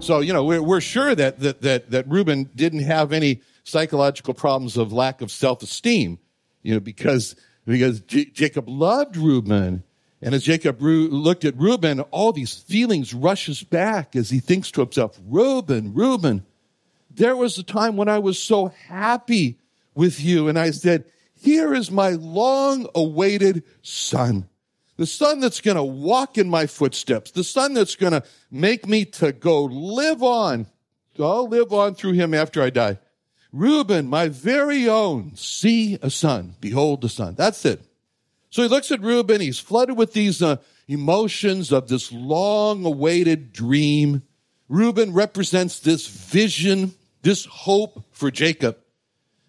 So, you know, we're, we're sure that, that, that, that Reuben didn't have any psychological problems of lack of self-esteem, you know, because, because J- Jacob loved Reuben. And as Jacob looked at Reuben, all these feelings rushes back as he thinks to himself, Reuben, Reuben, there was a time when I was so happy with you. And I said, here is my long awaited son the son that's going to walk in my footsteps, the son that's going to make me to go live on. I'll live on through him after I die. Reuben, my very own, see a son, behold the son. That's it. So he looks at Reuben. He's flooded with these uh, emotions of this long awaited dream. Reuben represents this vision, this hope for Jacob,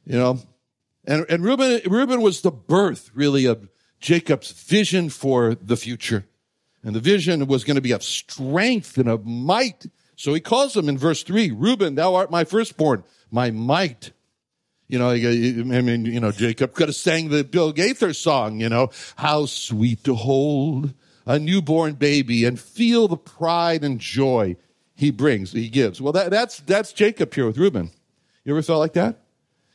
you know. And, and Reuben, Reuben was the birth, really, of Jacob's vision for the future. And the vision was going to be of strength and of might. So he calls him in verse three, Reuben, thou art my firstborn, my might. You know, I mean, you know, Jacob could have sang the Bill Gaither song, you know, how sweet to hold a newborn baby and feel the pride and joy he brings, he gives. Well, that, that's, that's Jacob here with Reuben. You ever felt like that?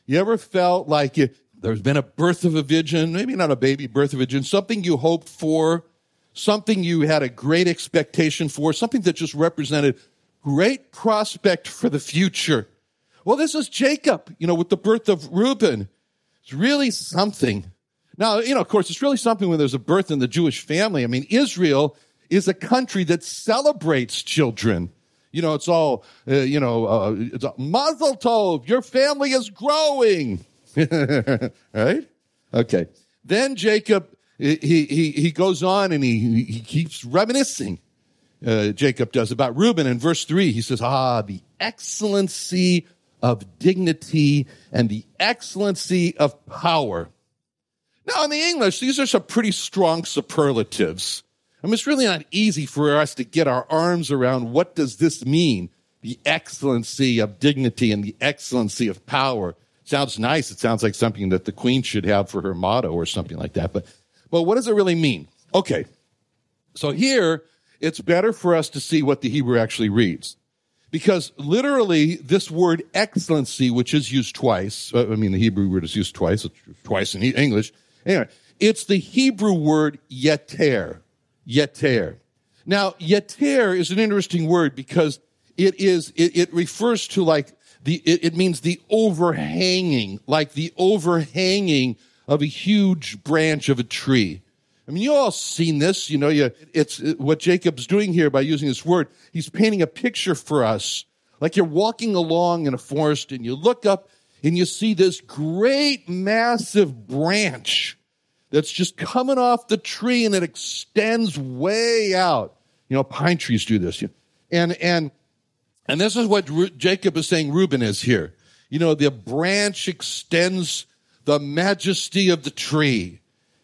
You ever felt like you, there's been a birth of a vision, maybe not a baby birth of a vision, something you hoped for, something you had a great expectation for, something that just represented great prospect for the future. Well, this is Jacob, you know, with the birth of Reuben. It's really something. Now, you know, of course, it's really something when there's a birth in the Jewish family. I mean, Israel is a country that celebrates children. You know, it's all, uh, you know, uh, it's a mazel tov, your family is growing. right? Okay. Then Jacob, he, he, he goes on and he, he keeps reminiscing. Uh, Jacob does about Reuben in verse three. He says, ah, the excellency of dignity and the excellency of power. Now, in the English, these are some pretty strong superlatives. I mean, it's really not easy for us to get our arms around what does this mean? The excellency of dignity and the excellency of power sounds nice. It sounds like something that the queen should have for her motto or something like that. But, but what does it really mean? Okay. So here, it's better for us to see what the Hebrew actually reads. Because literally, this word excellency, which is used twice, uh, I mean, the Hebrew word is used twice, twice in English. Anyway, it's the Hebrew word yeter. Yeter. Now, yeter is an interesting word because it is, it, it refers to like the, it, it means the overhanging, like the overhanging of a huge branch of a tree. I mean, you all seen this, you know, you, it's what Jacob's doing here by using this word. He's painting a picture for us. Like you're walking along in a forest and you look up and you see this great massive branch that's just coming off the tree and it extends way out. You know, pine trees do this. And, and and this is what Jacob is saying Reuben is here. You know, the branch extends the majesty of the tree.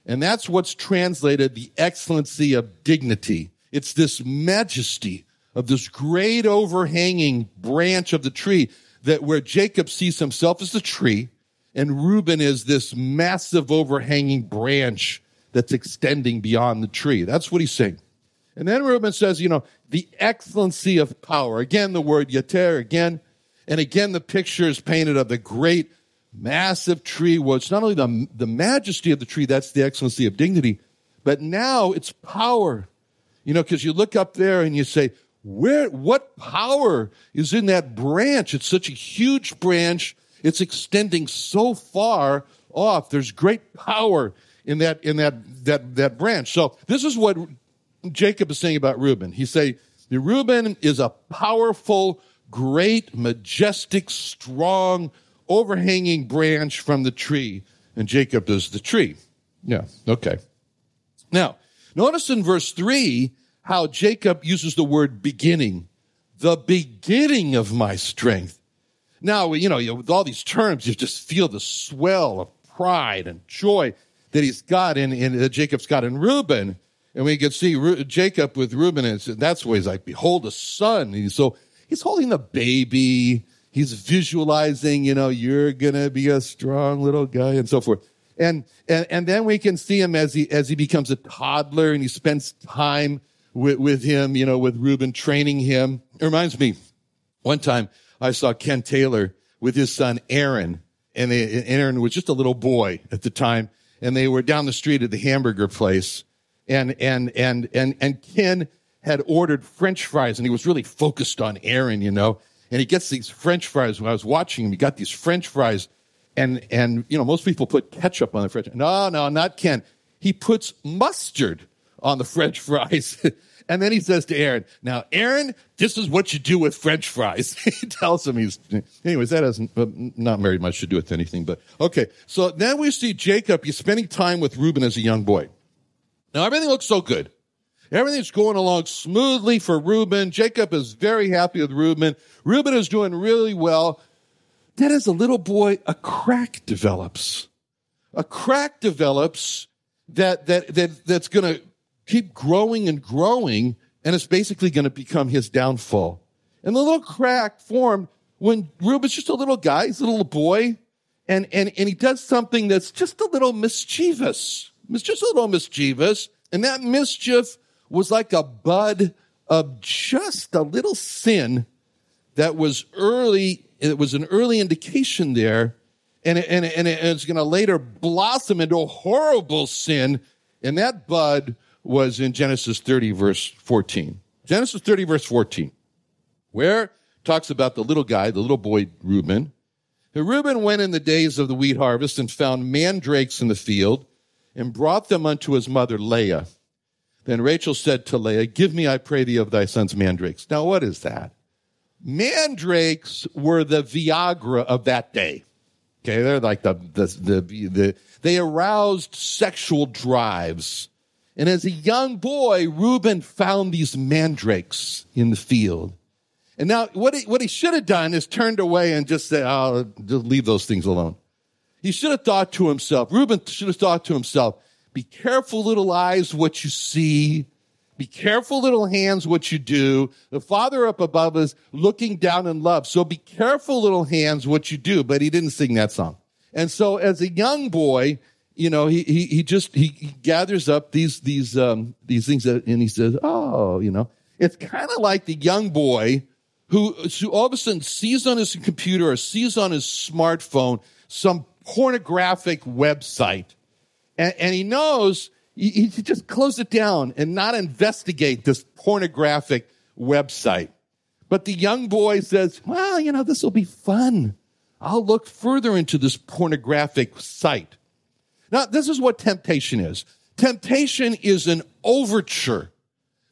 And that's what's translated the excellency of dignity. It's this majesty of this great overhanging branch of the tree that where Jacob sees himself as the tree and Reuben is this massive overhanging branch that's extending beyond the tree. That's what he's saying. And then Reuben says, you know, the excellency of power. Again, the word yater, again. And again, the picture is painted of the great, massive tree. Well, it's not only the, the majesty of the tree, that's the excellency of dignity, but now it's power. You know, because you look up there and you say, where, what power is in that branch? It's such a huge branch. It's extending so far off. There's great power in that, in that, that, that branch. So this is what Jacob is saying about Reuben. He say, the Reuben is a powerful, great, majestic, strong, overhanging branch from the tree. And Jacob is the tree. Yeah. Okay. Now, notice in verse three, how Jacob uses the word beginning, the beginning of my strength. Now, you know, with all these terms, you just feel the swell of pride and joy that he's got in, in that Jacob's got in Reuben. And we can see Jacob with Reuben, and that's where he's like, behold a son. He's so, he's holding the baby. He's visualizing, you know, you're going to be a strong little guy and so forth. And, and, and then we can see him as he, as he becomes a toddler and he spends time with, with him, you know, with Reuben training him. It reminds me, one time I saw Ken Taylor with his son Aaron, and they, Aaron was just a little boy at the time, and they were down the street at the hamburger place, and and and and and Ken had ordered French fries, and he was really focused on Aaron, you know, and he gets these French fries. When I was watching him, he got these French fries, and and you know most people put ketchup on the French. No, no, not Ken. He puts mustard on the French fries. and then he says to Aaron, now, Aaron, this is what you do with French fries. he tells him he's, anyways, that has uh, not very much to do with anything, but okay. So then we see Jacob, he's spending time with Reuben as a young boy. Now everything looks so good. Everything's going along smoothly for Reuben. Jacob is very happy with Reuben. Reuben is doing really well. Then as a little boy, a crack develops. A crack develops that, that, that, that's going to keep growing and growing, and it's basically going to become his downfall. And the little crack formed when Reuben's just a little guy, he's a little boy, and, and, and he does something that's just a little mischievous. It's just a little mischievous. And that mischief was like a bud of just a little sin that was early, it was an early indication there. And, it, and, it, and it's going to later blossom into a horrible sin. And that bud was in Genesis 30 verse 14. Genesis 30 verse 14, where talks about the little guy, the little boy Reuben. And Reuben went in the days of the wheat harvest and found mandrakes in the field and brought them unto his mother Leah. Then Rachel said to Leah, give me, I pray thee, of thy son's mandrakes. Now, what is that? Mandrakes were the Viagra of that day. Okay, they're like the, the, the, the they aroused sexual drives. And as a young boy, Reuben found these mandrakes in the field. And now what he, what he should have done is turned away and just said, oh, just leave those things alone. He should have thought to himself, Reuben should have thought to himself, be careful little eyes what you see. Be careful little hands what you do. The father up above is looking down in love. So be careful little hands what you do. But he didn't sing that song. And so as a young boy, you know, he, he, he just, he, he gathers up these, these, um, these things that, and he says, oh, you know, it's kind of like the young boy who, who all of a sudden sees on his computer or sees on his smartphone some pornographic website. And, and he knows he, should just close it down and not investigate this pornographic website. But the young boy says, well, you know, this will be fun. I'll look further into this pornographic site. Now, this is what temptation is. Temptation is an overture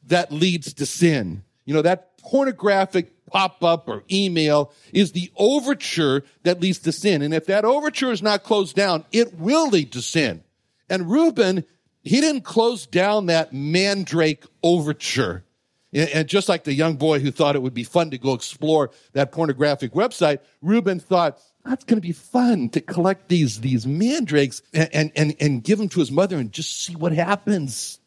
that leads to sin. You know, that pornographic pop up or email is the overture that leads to sin. And if that overture is not closed down, it will lead to sin. And Reuben, he didn't close down that mandrake overture. And just like the young boy who thought it would be fun to go explore that pornographic website, Reuben thought, that's going to be fun to collect these, these mandrakes and, and, and give them to his mother and just see what happens.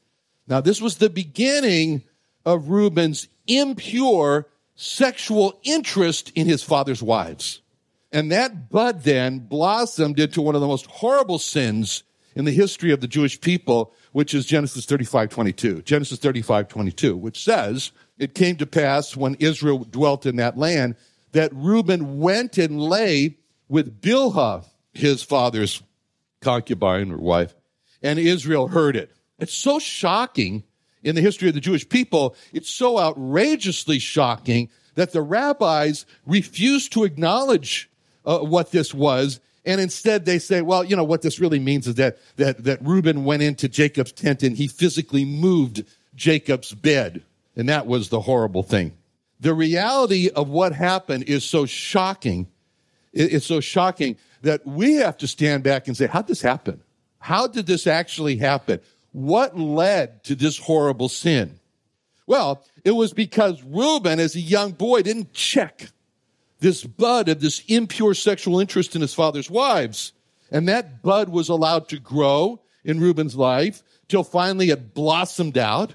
Now, this was the beginning of Reuben's impure sexual interest in his father's wives. And that bud then blossomed into one of the most horrible sins in the history of the Jewish people, which is Genesis 35, 22. Genesis 35, 22, which says, it came to pass when Israel dwelt in that land that Reuben went and lay with Bilhah, his father's concubine or wife, and Israel heard it. It's so shocking in the history of the Jewish people, it's so outrageously shocking that the rabbis refuse to acknowledge uh, what this was. And instead they say, well, you know, what this really means is that, that, that Reuben went into Jacob's tent and he physically moved Jacob's bed. And that was the horrible thing. The reality of what happened is so shocking. It's so shocking that we have to stand back and say, how'd this happen? How did this actually happen? What led to this horrible sin? Well, it was because Reuben, as a young boy, didn't check this bud of this impure sexual interest in his father's wives. And that bud was allowed to grow in Reuben's life till finally it blossomed out.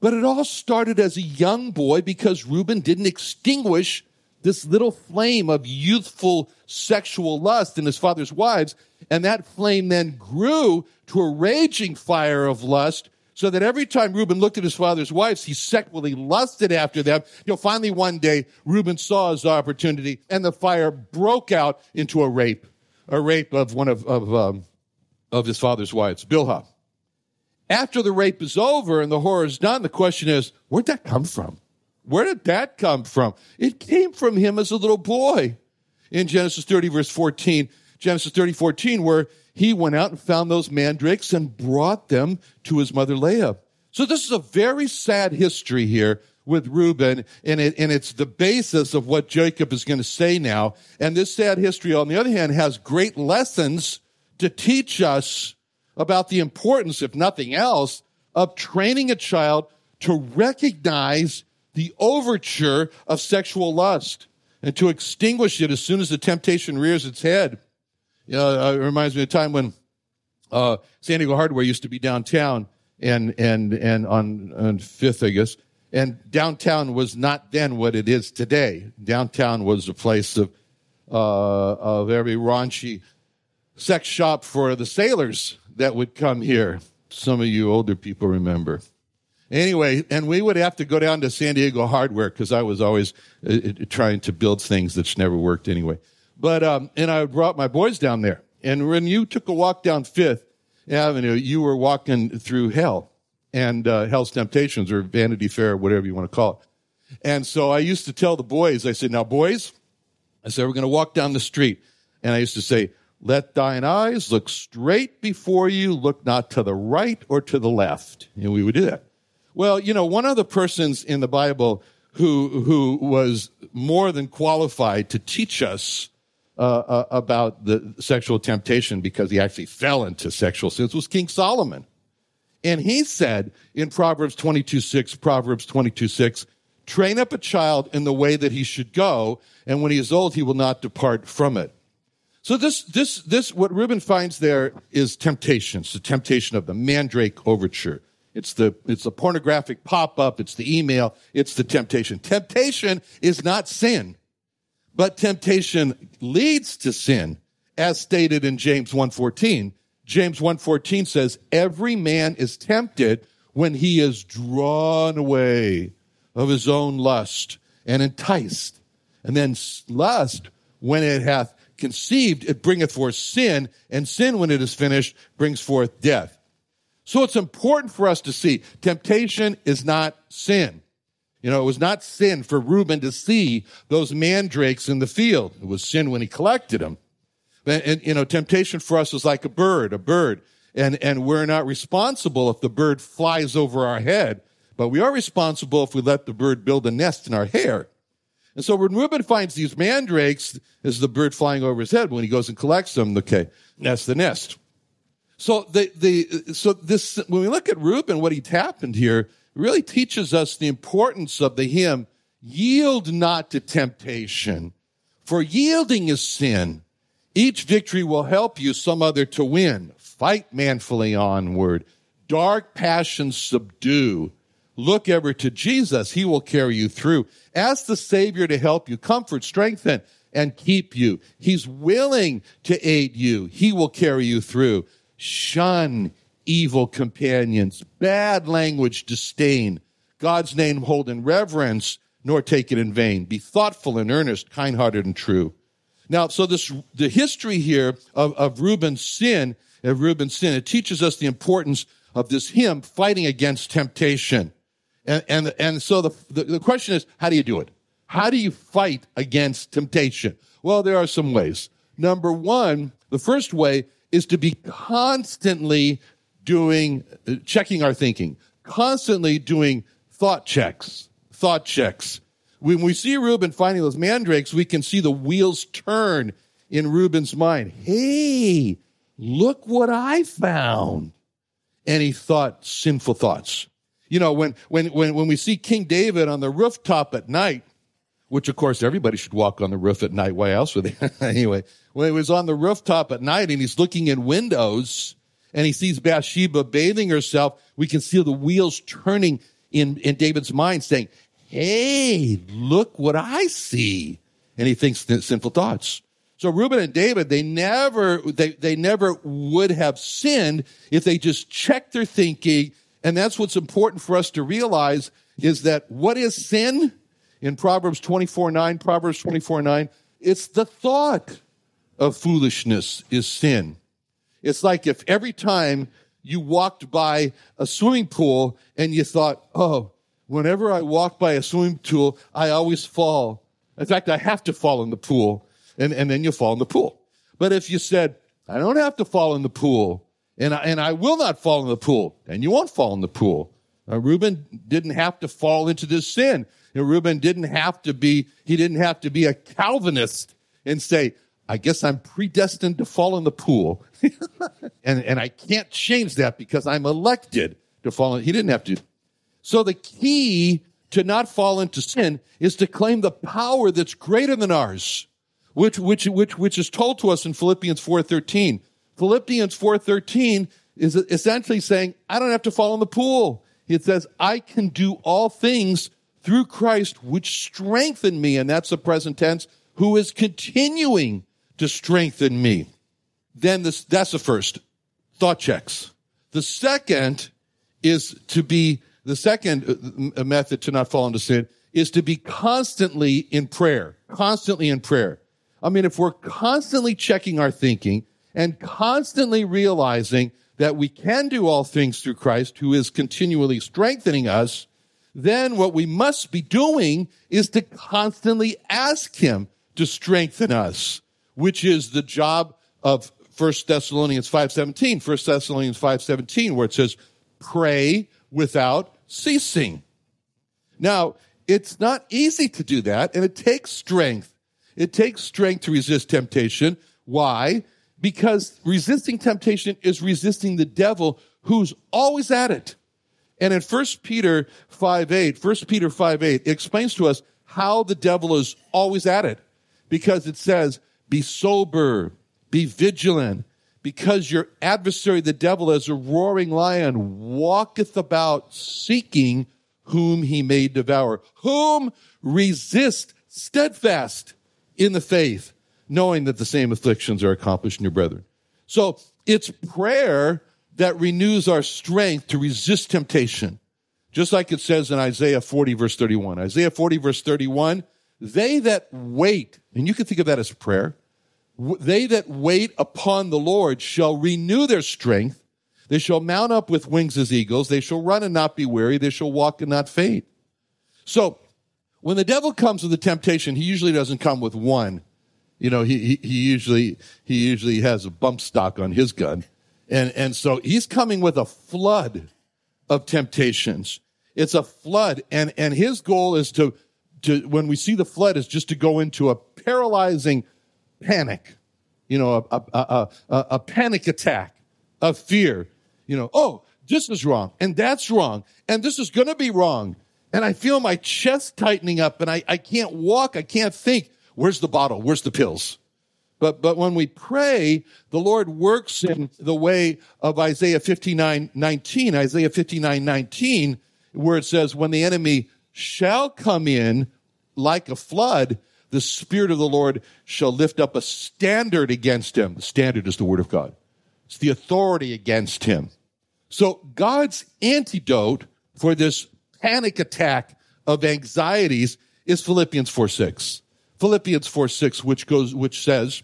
But it all started as a young boy because Reuben didn't extinguish this little flame of youthful sexual lust in his father's wives. And that flame then grew to a raging fire of lust so that every time Reuben looked at his father's wives, he sexually lusted after them. You know, finally one day, Reuben saw his opportunity and the fire broke out into a rape, a rape of one of, of, um, of his father's wives, Bilhah. After the rape is over and the horror is done, the question is, where'd that come from? Where did that come from? It came from him as a little boy. In Genesis 30 verse 14, Genesis 30, 14, where he went out and found those mandrakes and brought them to his mother Leah. So this is a very sad history here with Reuben, and, it, and it's the basis of what Jacob is going to say now. And this sad history, on the other hand, has great lessons to teach us about the importance, if nothing else, of training a child to recognize the overture of sexual lust and to extinguish it as soon as the temptation rears its head. You know, uh, it reminds me of a time when uh, San Diego Hardware used to be downtown and and and on on Fifth, I guess. And downtown was not then what it is today. Downtown was a place of uh, of very raunchy sex shop for the sailors that would come here. Some of you older people remember. Anyway, and we would have to go down to San Diego Hardware because I was always uh, uh, trying to build things that's never worked anyway. But, um, and I brought my boys down there. And when you took a walk down Fifth Avenue, you were walking through hell and, uh, hell's temptations or Vanity Fair, whatever you want to call it. And so I used to tell the boys, I said, now boys, I said, we're going to walk down the street. And I used to say, let thine eyes look straight before you, look not to the right or to the left. And we would do that. Well, you know, one of the persons in the Bible who, who was more than qualified to teach us uh, uh, about the sexual temptation because he actually fell into sexual sins was King Solomon. And he said in Proverbs 22, 6, Proverbs 22, 6, train up a child in the way that he should go, and when he is old, he will not depart from it. So this, this, this, what Reuben finds there is temptation. It's the temptation of the mandrake overture. It's the, it's the pornographic pop-up. It's the email. It's the temptation. Temptation is not sin. But temptation leads to sin, as stated in James 1.14. James 1.14 says, every man is tempted when he is drawn away of his own lust and enticed. And then lust, when it hath conceived, it bringeth forth sin, and sin, when it is finished, brings forth death. So it's important for us to see temptation is not sin. You know, it was not sin for Reuben to see those mandrakes in the field. It was sin when he collected them. And, and, you know, temptation for us is like a bird, a bird. And, and we're not responsible if the bird flies over our head, but we are responsible if we let the bird build a nest in our hair. And so when Reuben finds these mandrakes, is the bird flying over his head. When he goes and collects them, okay, that's the nest. So the, the, so this, when we look at Reuben, what he happened here, really teaches us the importance of the hymn, yield not to temptation, for yielding is sin. Each victory will help you some other to win. Fight manfully onward. Dark passions subdue. Look ever to Jesus. He will carry you through. Ask the Savior to help you, comfort, strengthen, and keep you. He's willing to aid you. He will carry you through. Shun evil companions, bad language disdain, God's name hold in reverence, nor take it in vain. Be thoughtful and earnest, kind-hearted and true. Now, so this, the history here of, of Reuben's sin, of Reuben's sin, it teaches us the importance of this hymn fighting against temptation. And, and, and so the, the, the question is, how do you do it? How do you fight against temptation? Well, there are some ways. Number one, the first way is to be constantly doing, checking our thinking, constantly doing thought checks, thought checks. When we see Reuben finding those mandrakes, we can see the wheels turn in Reuben's mind. Hey, look what I found. And he thought sinful thoughts. You know, when, when, when, when we see King David on the rooftop at night, which of course everybody should walk on the roof at night. Why else would they? anyway, when he was on the rooftop at night and he's looking in windows and he sees Bathsheba bathing herself, we can see the wheels turning in, in David's mind saying, Hey, look what I see. And he thinks sinful thoughts. So Reuben and David, they never, they, they never would have sinned if they just checked their thinking. And that's what's important for us to realize is that what is sin? In Proverbs 24, 9, Proverbs 24, 9, it's the thought of foolishness is sin. It's like if every time you walked by a swimming pool and you thought, oh, whenever I walk by a swimming pool, I always fall. In fact, I have to fall in the pool. And, and then you fall in the pool. But if you said, I don't have to fall in the pool, and I, and I will not fall in the pool, and you won't fall in the pool. Uh, Reuben didn't have to fall into this sin. Know, Reuben didn't have to be, he didn't have to be a Calvinist and say, I guess I'm predestined to fall in the pool. and, and I can't change that because I'm elected to fall in. He didn't have to. So the key to not fall into sin is to claim the power that's greater than ours, which, which, which, which is told to us in Philippians 4.13. Philippians 4.13 is essentially saying, I don't have to fall in the pool. It says, I can do all things through Christ, which strengthen me. And that's the present tense, who is continuing to strengthen me. Then this, that's the first thought checks. The second is to be, the second uh, method to not fall into sin is to be constantly in prayer, constantly in prayer. I mean, if we're constantly checking our thinking and constantly realizing that we can do all things through Christ who is continually strengthening us, then what we must be doing is to constantly ask him to strengthen us, which is the job of 1 Thessalonians 5.17, 1 Thessalonians 5.17, where it says, pray without ceasing. Now, it's not easy to do that, and it takes strength. It takes strength to resist temptation. Why? Because resisting temptation is resisting the devil who's always at it. And in 1 Peter 5 8, 1 Peter 5 8, it explains to us how the devil is always at it. Because it says, be sober, be vigilant, because your adversary, the devil, as a roaring lion, walketh about seeking whom he may devour. Whom resist steadfast in the faith, knowing that the same afflictions are accomplished in your brethren. So it's prayer that renews our strength to resist temptation. Just like it says in Isaiah 40 verse 31. Isaiah 40 verse 31, they that wait, and you can think of that as prayer, they that wait upon the Lord shall renew their strength. They shall mount up with wings as eagles. They shall run and not be weary. They shall walk and not faint. So when the devil comes with a temptation, he usually doesn't come with one. You know, he, he, he usually, he usually has a bump stock on his gun. And, and so he's coming with a flood of temptations. It's a flood. And, and his goal is to, to, when we see the flood is just to go into a paralyzing panic, you know, a, a, a, a panic attack of fear. You know, oh, this is wrong and that's wrong and this is going to be wrong. And I feel my chest tightening up and I, I can't walk. I can't think. Where's the bottle? Where's the pills? But, but when we pray, the Lord works in the way of Isaiah 59, 19, Isaiah 59, 19, where it says, when the enemy shall come in like a flood, the Spirit of the Lord shall lift up a standard against him. The standard is the Word of God. It's the authority against him. So God's antidote for this panic attack of anxieties is Philippians 4 6. Philippians 4 6, which goes, which says,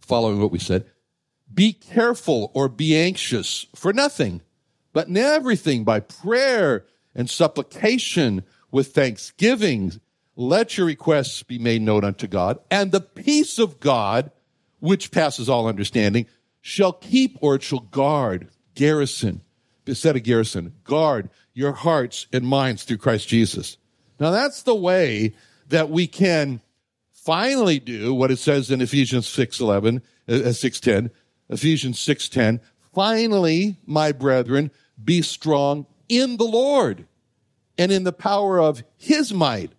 following what we said, be careful or be anxious for nothing, But in everything, by prayer and supplication with thanksgiving, let your requests be made known unto God, and the peace of God, which passes all understanding, shall keep or it shall guard, garrison, set a garrison, guard your hearts and minds through Christ Jesus. Now that's the way that we can finally do what it says in Ephesians 6:11, uh, 6:10, Ephesians 6:10, finally, my brethren, be strong in the Lord and in the power of his might.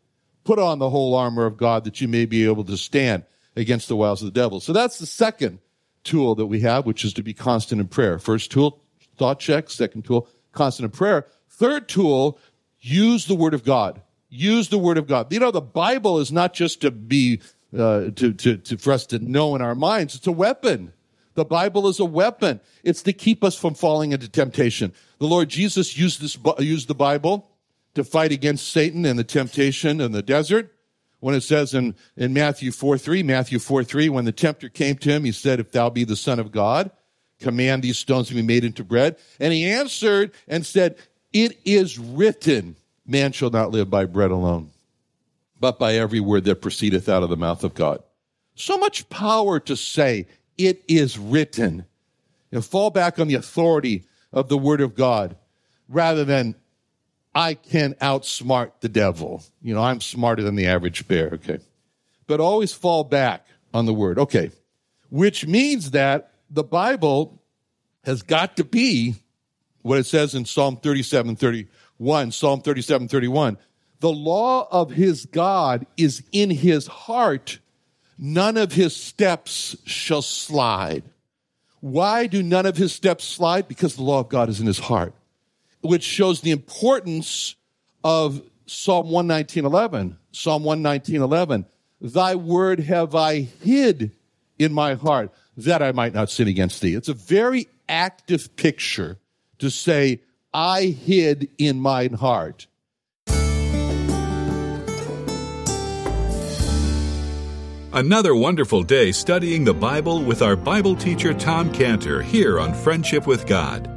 Put on the whole armor of God that you may be able to stand against the wiles of the devil. So that's the second tool that we have, which is to be constant in prayer. First tool, thought check. Second tool, constant in prayer. Third tool, use the word of God. Use the word of God. You know, the Bible is not just to be, uh, to, to, to, for us to know in our minds. It's a weapon. The Bible is a weapon. It's to keep us from falling into temptation. The Lord Jesus used this, used the Bible to fight against Satan and the temptation in the desert. When it says in, in Matthew 4 3, Matthew 4 3, when the tempter came to him, he said, If thou be the Son of God, command these stones to be made into bread. And he answered and said, It is written, man shall not live by bread alone, but by every word that proceedeth out of the mouth of God. So much power to say, It is written. You know, fall back on the authority of the word of God rather than I can outsmart the devil. You know, I'm smarter than the average bear, okay? But always fall back on the word, okay? Which means that the Bible has got to be what it says in Psalm 37 31, Psalm 37 31. The law of his God is in his heart. None of his steps shall slide. Why do none of his steps slide? Because the law of God is in his heart which shows the importance of Psalm 119.11. Psalm 119.11. Thy word have I hid in my heart that I might not sin against thee. It's a very active picture to say, I hid in mine heart. Another wonderful day studying the Bible with our Bible teacher Tom Cantor here on Friendship with God.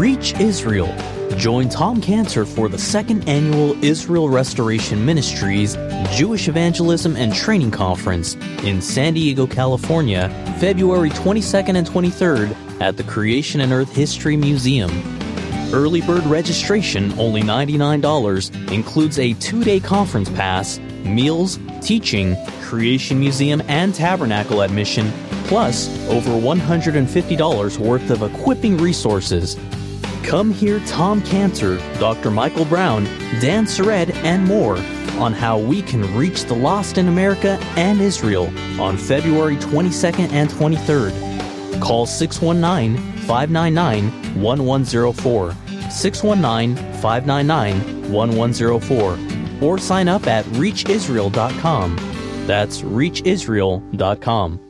Reach Israel. Join Tom Cantor for the second annual Israel Restoration Ministries Jewish Evangelism and Training Conference in San Diego, California, February 22nd and 23rd at the Creation and Earth History Museum. Early bird registration, only $99, includes a two day conference pass, meals, teaching, Creation Museum, and Tabernacle admission, plus over $150 worth of equipping resources. Come hear Tom Cantor, Dr. Michael Brown, Dan Sered, and more on how we can reach the lost in America and Israel on February 22nd and 23rd. Call 619 599 1104. 619 599 1104. Or sign up at reachisrael.com. That's reachisrael.com.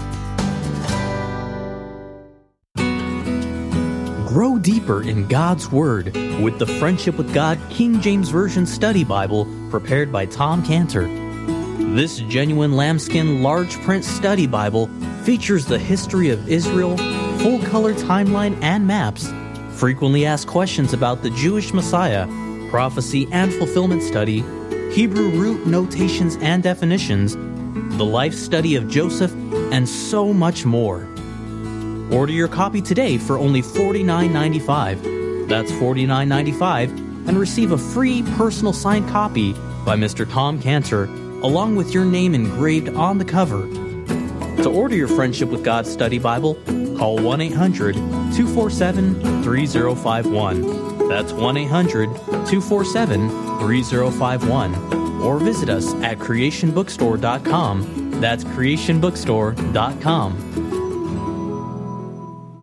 deeper in God's Word with the Friendship with God King James Version Study Bible prepared by Tom Cantor. This genuine lambskin large print study Bible features the history of Israel, full color timeline and maps, frequently asked questions about the Jewish Messiah, prophecy and fulfillment study, Hebrew root notations and definitions, the life study of Joseph, and so much more. Order your copy today for only $49.95. That's $49.95 and receive a free personal signed copy by Mr. Tom Cantor along with your name engraved on the cover. To order your Friendship with God study Bible, call 1 800 247 3051. That's 1 800 247 3051. Or visit us at creationbookstore.com. That's creationbookstore.com.